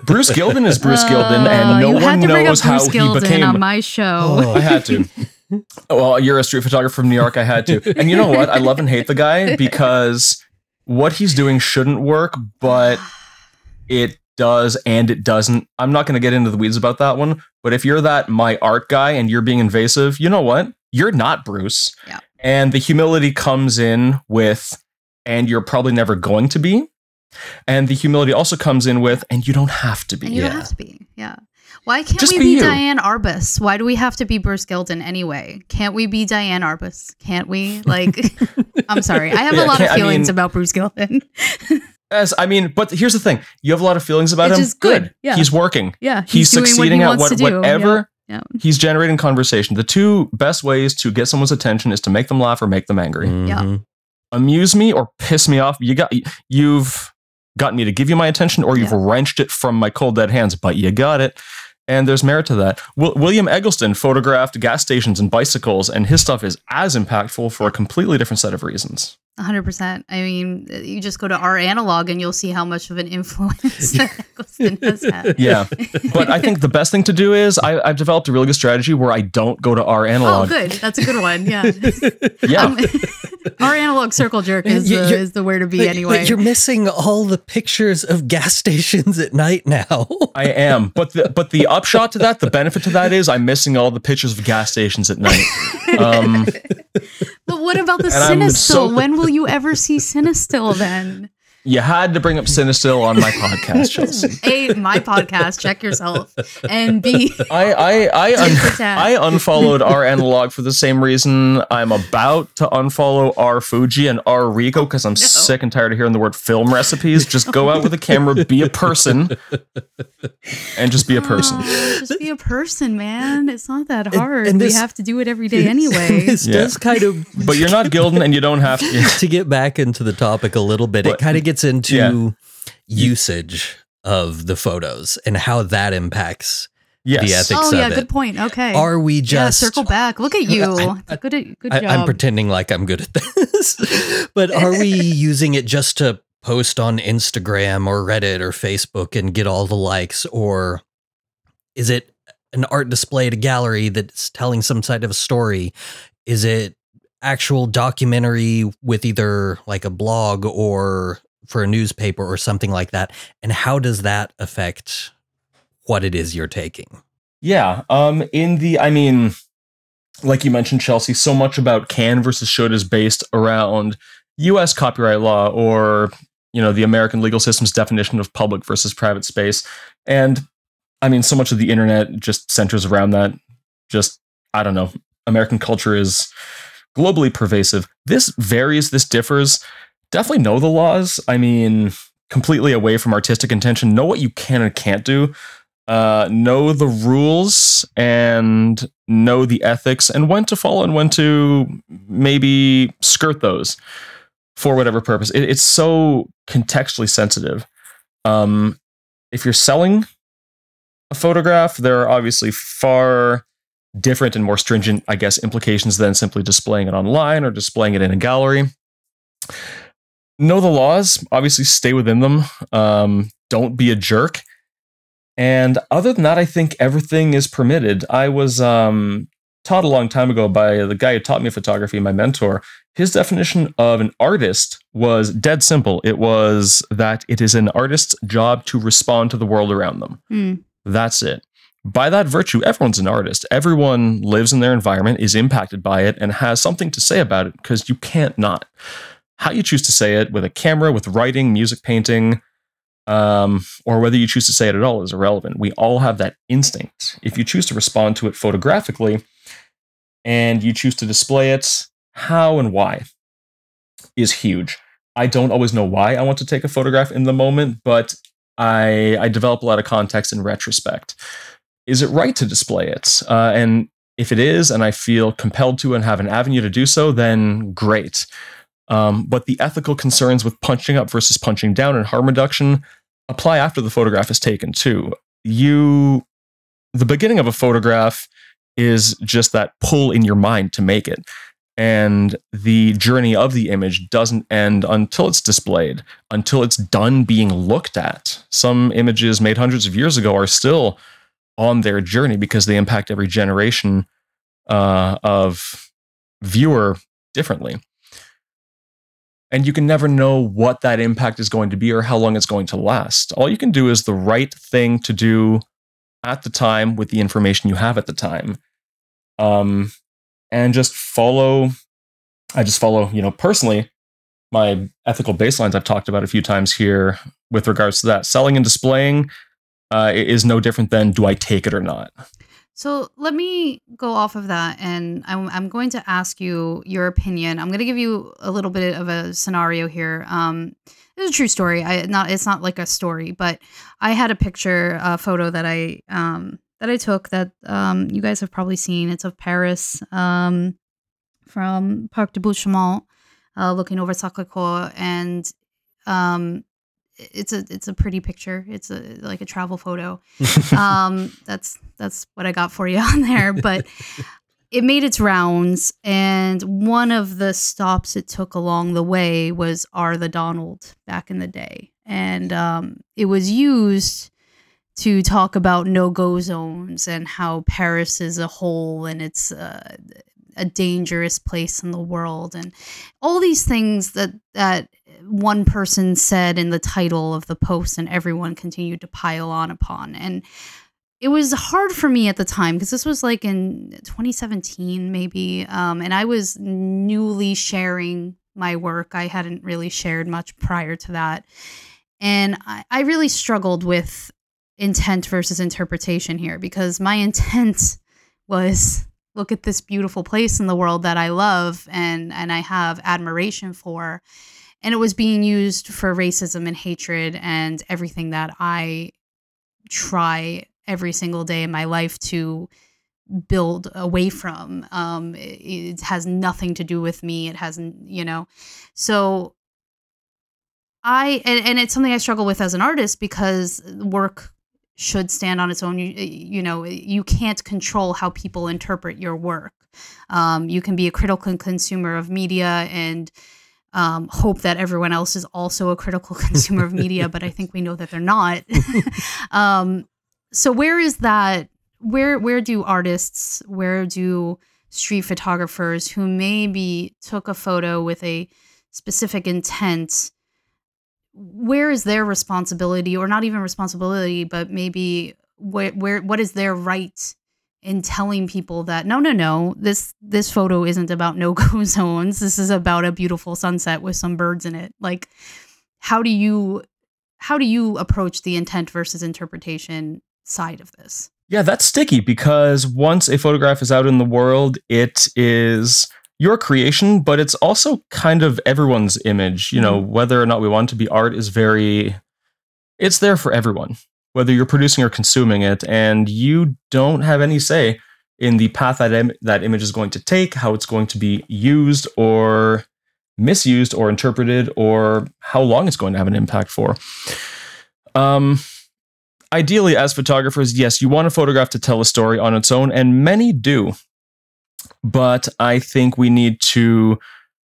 Bruce Gilden is Bruce Oh, Gilden, and no you had one to bring knows up Bruce how Gilden he became. on my show. Oh. I had to. well, you're a street photographer from New York. I had to. And you know what? I love and hate the guy because what he's doing shouldn't work, but it does and it doesn't. I'm not going to get into the weeds about that one. But if you're that my art guy and you're being invasive, you know what? You're not Bruce. Yeah. And the humility comes in with, and you're probably never going to be. And the humility also comes in with, and you don't have to be. And you Yeah. don't have to be. Yeah. Why can't Just we be be. Diane Arbus? Why do we have to be Bruce Gilden anyway? Can't we be Diane Arbus? Can't we? Like, I'm sorry. I have Yeah, a lot of can't- I feelings mean- about Bruce Gilden. As I mean, but here's the thing: you have a lot of feelings about Which him. is good, yeah. He's working. yeah. He's, doing succeeding what he at what, to do. whatever. Yeah. He's generating conversation. The two best ways to get someone's attention is to make them laugh or make them angry. Mhm. Amuse me or piss me off. You got you've gotten me to give you my attention, or you've Yeah. wrenched it from my cold dead hands. But you got it, and there's merit to that. Wil- William Eggleston photographed gas stations and bicycles, and his stuff is as impactful for a completely different set of reasons. 100%. I mean, you just go to our analog and you'll see how much of an influence Eggleston has had. Yeah, but I think the best thing to do is I, I've developed a really good strategy where I don't go to our analog. Oh, analog. good. That's a good one. Yeah. Yeah. Um, our analog circle jerk is, You- the, you're- is the where to be But- anyway. but you're missing all the pictures of gas stations at night now. I am, but the but the upshot to that, the benefit to that is I'm missing all the pictures of gas stations at night. Um, But what about the I'm so- when will you ever see CineStill then? You had to bring up CineStill on my podcast, Chelsea. A, my podcast, check yourself. And B, I I I, un- Tit for tat. I unfollowed our analog for the same reason I'm about to unfollow our Fuji and our Ricoh because I'm sick and tired of hearing the word film recipes. Just go out with a camera, be a person, and just be a person. Oh, just be a person, man. It's not that hard. and we this- have to do it every day anyway. this Yeah. does kind of But you're not Gilden, and you don't have to. to get back into the topic a little bit, it kind of gets into Yeah. usage of the photos and how that impacts Yes. the ethics oh of yeah, it. good point. Okay. Are we yeah, just circle back. Look at you. I- I- good good I, job. I'm pretending like I'm good at this, but are we using it just to post on Instagram or Reddit or Facebook and get all the likes, or is it an art display at a gallery that's telling some side of a story? Is it actual documentary with either like a blog or for a newspaper or something like that? And how does that affect what it is you're taking? Yeah. Um. In the, I mean, like you mentioned, Chelsea. So much about can versus should is based around U.S. copyright law or you know the American legal system's definition of public versus private space, and I mean, so much of the internet just centers around that. Just I don't know. American culture is globally pervasive. This varies. This differs. Definitely know the laws. I mean, completely away from artistic intention. Know what you can and can't do uh, know the rules and know the ethics and when to follow and when to maybe skirt those for whatever purpose. It, it's so contextually sensitive. Um, if you're selling a photograph, there are obviously far different and more stringent, I guess, implications than simply displaying it online or displaying it in a gallery. Know the laws, obviously, stay within them. Um, don't be a jerk. And other than that, I think everything is permitted. I was um, taught a long time ago by the guy who taught me photography, my mentor. His definition of an artist was dead simple. It was that it is an artist's job to respond to the world around them. Hmm. That's it. By that virtue, everyone's an artist. Everyone lives in their environment, is impacted by it, and has something to say about it because you can't not. How you choose to say it with a camera, with writing, music, painting, um, or whether you choose to say it at all is irrelevant. We all have that instinct. If you choose to respond to it photographically and you choose to display it, how and why is huge. I don't always know why I want to take a photograph in the moment, but I, I develop a lot of context in retrospect. Is it right to display it? Uh, and if it is, and I feel compelled to and have an avenue to do so, then great. Um, but the ethical concerns with punching up versus punching down and harm reduction apply after the photograph is taken too. You, the beginning of a photograph is just that pull in your mind to make it and the journey of the image doesn't end until it's displayed, until it's done being looked at. Some images made hundreds of years ago are still on their journey because they impact every generation uh, of viewer differently. And you can never know what that impact is going to be or how long it's going to last. All you can do is the right thing to do at the time with the information you have at the time. Um, and just follow. I just follow, you know, personally, my ethical baselines I've talked about a few times here with regards to that. Selling and displaying uh, is no different than do I take it or not. So let me go off of that, and I'm, I'm going to ask you your opinion. I'm going to give you a little bit of a scenario here. Um, it's a true story. I not it's not like a story, but I had a picture, a photo that I um, that I took that um, you guys have probably seen. It's of Paris um, from Parc de Buttes-Chaumont, uh, looking over Sacré-Cœur, and um, it's a it's a pretty picture. It's a like a travel photo. um, that's that's what I got for you on there. But it made its rounds, and one of the stops it took along the way was Are the Donald back in the day, and um, it was used to talk about no go zones and how Paris is a whole and it's uh, a dangerous place in the world and all these things that that one person said in the title of the post and everyone continued to pile on upon. And it was hard for me at the time because this was like in 2017 maybe um, and i was newly sharing my work. I hadn't really shared much prior to that. And I, I really struggled with intent versus interpretation here because my intent was look at this beautiful place in the world that I love and and I have admiration for and it was being used for racism and hatred and everything that I try every single day in my life to build away from um it, it has nothing to do with me it hasn't you know so I and, and it's something I struggle with as an artist because work should stand on its own. You, you know, you can't control how people interpret your work. Um, you can be a critical consumer of media and um, hope that everyone else is also a critical consumer of media, but I think we know that they're not. um, so where is that? Where where do artists? Where do street photographers who maybe took a photo with a specific intent? where is their responsibility or not even responsibility but maybe where, where what is their right in telling people that no no no this this photo isn't about no go zones this is about a beautiful sunset with some birds in it like how do you how do you approach the intent versus interpretation side of this yeah that's sticky because once a photograph is out in the world it is your creation, but it's also kind of everyone's image. You know, mm-hmm. whether or not we want to be art is very, it's there for everyone, whether you're producing or consuming it, and you don't have any say in the path that Im- that image is going to take, how it's going to be used or misused or interpreted, or how long it's going to have an impact for. Um, ideally, as photographers, yes, you want a photograph to tell a story on its own, and many do. But I think we need to.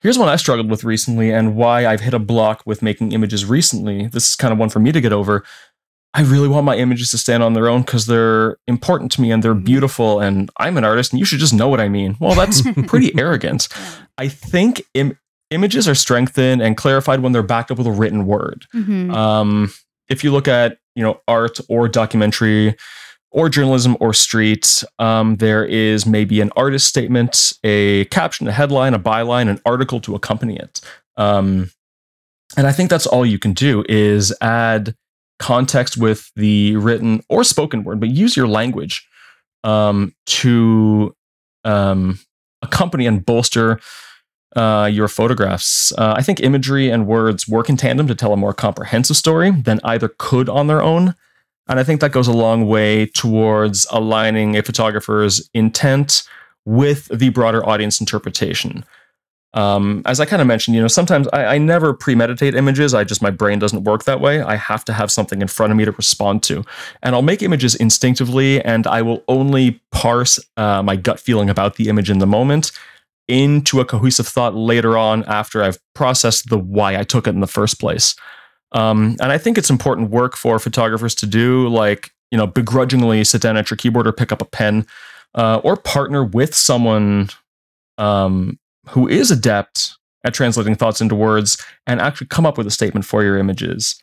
Here's one I struggled with recently, and why I've hit a block with making images recently. This is kind of one for me to get over. I really want my images to stand on their own because they're important to me and they're mm-hmm. beautiful, and I'm an artist, and you should just know what I mean. Well, that's pretty arrogant. I think Im- images are strengthened and clarified when they're backed up with a written word. Mm-hmm. Um, if you look at you know art or documentary or journalism or street, um, there is maybe an artist statement, a caption, a headline, a byline, an article to accompany it. Um, and I think that's all you can do is add context with the written or spoken word, but use your language um, to um, accompany and bolster uh, your photographs. Uh, I think imagery and words work in tandem to tell a more comprehensive story than either could on their own. And I think that goes a long way towards aligning a photographer's intent with the broader audience interpretation. Um, as I kind of mentioned, you know, sometimes I, I, never premeditate images. I just, my brain doesn't work that way. I have to have something in front of me to respond to. And I'll make images instinctively, and I will only parse uh, my gut feeling about the image in the moment into a cohesive thought later on after I've processed the why I took it in the first place. Um, and I think it's important work for photographers to do, like, you know, begrudgingly sit down at your keyboard or pick up a pen uh, or partner with someone um, who is adept at translating thoughts into words and actually come up with a statement for your images.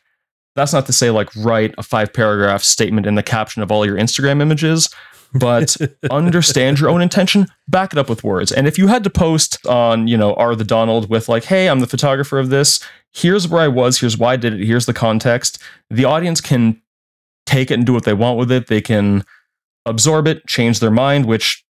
That's not to say like write a five paragraph statement in the caption of all your Instagram images, but understand your own intention, back it up with words. And if you had to post on, you know, are the Donald with like, hey, I'm the photographer of this, here's where I was, here's why I did it, here's the context, the audience can take it and do what they want with it. They can absorb it, change their mind, which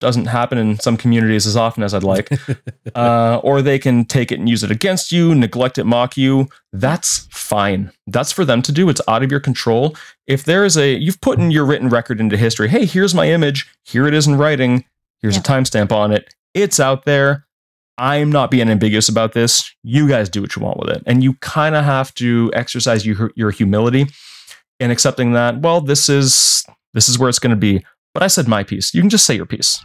doesn't happen in some communities as often as I'd like. uh, or they can take it and use it against you, neglect it, mock you. That's fine. That's for them to do. It's out of your control. If there is a, you've put in your written record into history, hey, here's my image, here it is in writing, here's yeah. a timestamp on it, it's out there. I'm not being ambiguous about this. You guys do what you want with it. And you kind of have to exercise your, your humility in accepting that, well, this is this is where it's going to be. But I said my piece. You can just say your piece.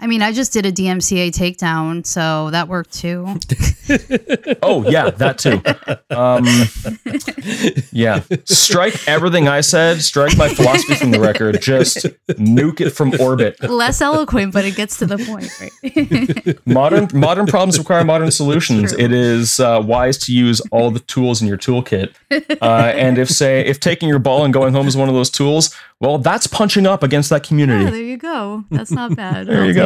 I mean, I just did a DMCA takedown, so that worked too. oh yeah, that too. Um, yeah, strike everything I said. Strike my philosophy from the record. Just nuke it from orbit. Less eloquent, but it gets to the point. Right? modern modern problems require modern solutions. It is uh, wise to use all the tools in your toolkit. Uh, and if say if taking your ball and going home is one of those tools, well, that's punching up against that community. Yeah, there you go. That's not bad. there I'll you go.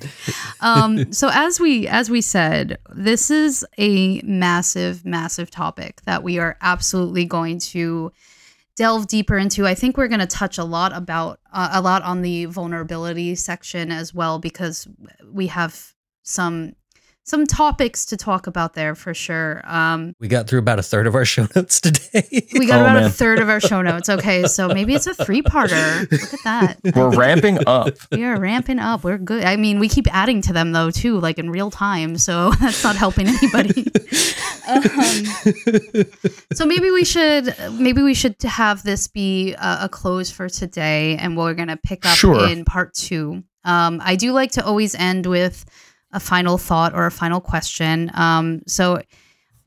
um, so as we as we said, this is a massive, massive topic that we are absolutely going to delve deeper into. I think we're going to touch a lot about uh, a lot on the vulnerability section as well because we have some some topics to talk about there for sure. Um, we got through about a third of our show notes today. we got oh, about man. a third of our show notes. Okay, so maybe it's a three parter. Look at that. We're ramping up. We are ramping up. We're good. I mean, we keep adding to them though too, like in real time. So that's not helping anybody. um, so maybe we should maybe we should have this be a, a close for today, and we're gonna pick up sure. in part two. Um, I do like to always end with a final thought or a final question. Um, so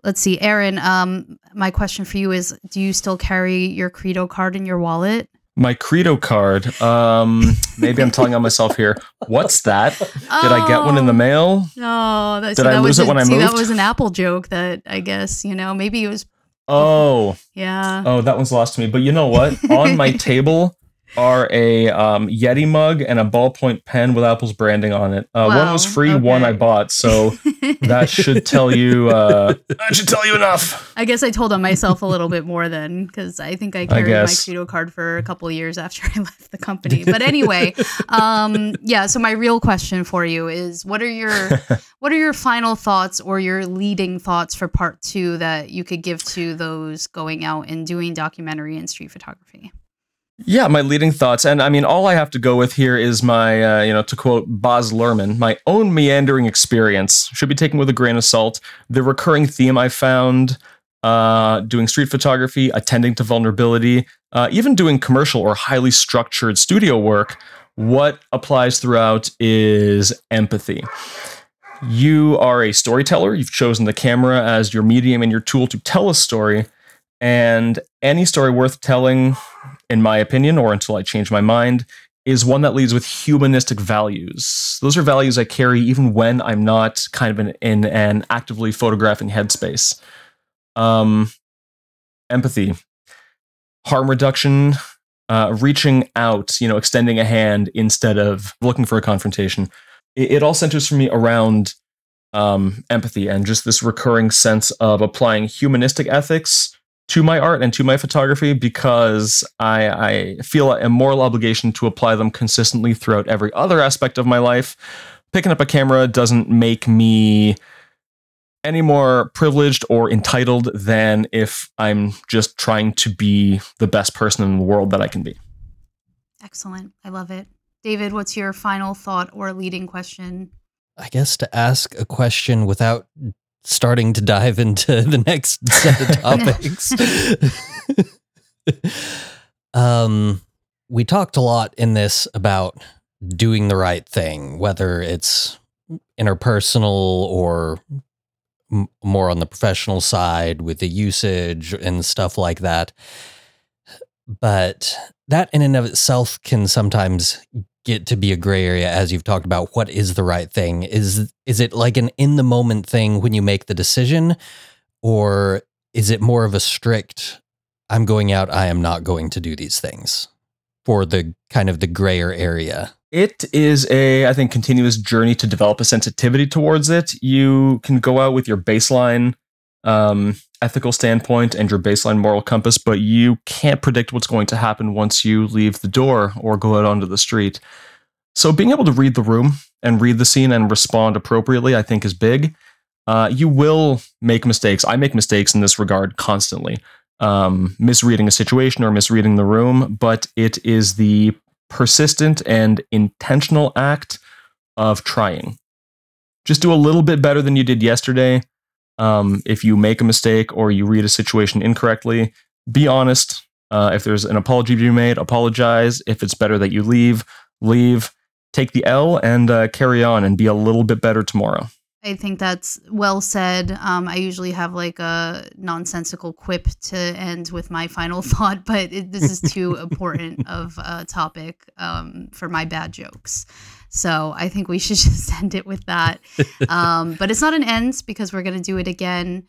let's see, Aaron. Um, my question for you is: Do you still carry your Credo card in your wallet? My Credo card. Um, maybe I'm telling on myself here. What's that? Did I get one in the mail? No. That, Did see, I lose it when I see, moved? That was an Apple joke. That I guess you know. Maybe it was. Oh. Yeah. Oh, that one's lost to me. But you know what? On my table are a um, Yeti mug and a ballpoint pen with Apple's branding on it. Uh, wow, one was free, okay. one I bought, so that should tell you. Uh, that should tell you enough. I guess I told on myself a little bit more then, because I think I carried I my Credo card for a couple years after I left the company. But anyway, um, yeah. So my real question for you is: what are your what are your final thoughts or your leading thoughts for part two that you could give to those going out and doing documentary and street photography? Yeah, my leading thoughts, and I mean, all I have to go with here is my, uh, you know, to quote Baz Luhrmann, my own meandering experience should be taken with a grain of salt. The recurring theme I found uh, doing street photography, attending to vulnerability, uh, even doing commercial or highly structured studio work, what applies throughout is empathy. You are a storyteller. You've chosen the camera as your medium and your tool to tell a story. And any story worth telling in my opinion, or until I change my mind, is one that leads with humanistic values. Those are values I carry even when I'm not kind of in, in an actively photographing headspace. Um, empathy, harm reduction, uh, reaching out, you know, extending a hand instead of looking for a confrontation. It, it all centers for me around um, empathy and just this recurring sense of applying humanistic ethics to my art and to my photography because I, I feel a moral obligation to apply them consistently throughout every other aspect of my life. Picking up a camera doesn't make me any more privileged or entitled than if I'm just trying to be the best person in the world that I can be. Excellent. I love it. David, what's your final thought or leading question? I guess to ask a question without starting to dive into the next set of topics. um, we talked a lot in this about doing the right thing, whether it's interpersonal or m- more on the professional side with the usage and stuff like that. But that in and of itself can sometimes get to be a gray area as you've talked about what is the right thing. Is is it like an in the moment thing when you make the decision? Or is it more of a strict i'm going out i am not going to do these things for the kind of the grayer area? It is a i think continuous journey to develop a sensitivity towards it. You can go out with your baseline um, ethical standpoint and your baseline moral compass, but you can't predict what's going to happen once you leave the door or go out onto the street. So being able to read the room and read the scene and respond appropriately, I think, is big. Uh, you will make mistakes. I make mistakes in this regard constantly, um, misreading a situation or misreading the room, but it is the persistent and intentional act of trying. Just do a little bit better than you did yesterday um, if you make a mistake or you read a situation incorrectly, be honest. Uh, if there's an apology to be made, apologize. If it's better that you leave, leave. Take the L and uh, carry on and be a little bit better tomorrow. I think that's well said. Um, I usually have like a nonsensical quip to end with my final thought, but it, this is too important of a topic um, for my bad jokes. So I think we should just end it with that. Um, but it's not an end because we're going to do it again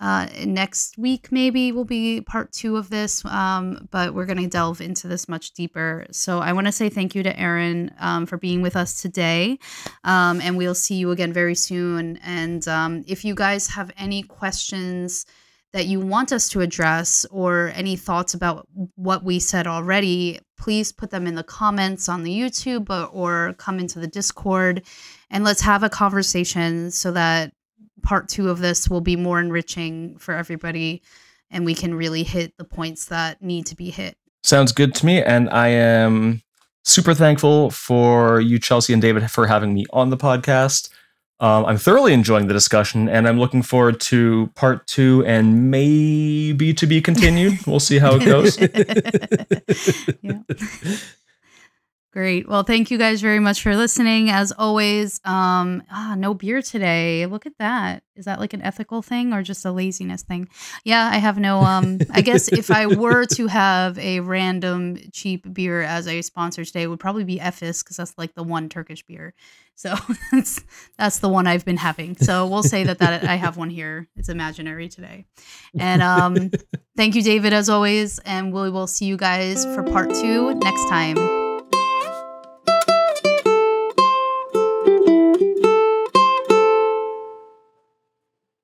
uh, next week. Maybe will be part two of this, um, but we're going to delve into this much deeper. So I want to say thank you to Aaron um, for being with us today, um, and we'll see you again very soon. And um, if you guys have any questions that you want us to address or any thoughts about what we said already, please put them in the comments on the YouTube or, come into the Discord and let's have a conversation so that part two of this will be more enriching for everybody and we can really hit the points that need to be hit. Sounds good to me. And I am super thankful for you, Chelsea and David, for having me on the podcast. Um, I'm thoroughly enjoying the discussion, and I'm looking forward to part two and maybe to be continued. We'll see how it goes. yeah. Great. Well, thank you guys very much for listening. As always, um, ah, no beer today. Look at that. Is that like an ethical thing or just a laziness thing? Yeah, I have no. Um, I guess if I were to have a random cheap beer as a sponsor today, it would probably be Efes because that's like the one Turkish beer. So that's that's the one I've been having. So we'll say that that I have one here. It's imaginary today. And um, thank you, David, as always. And we will see you guys for part two next time.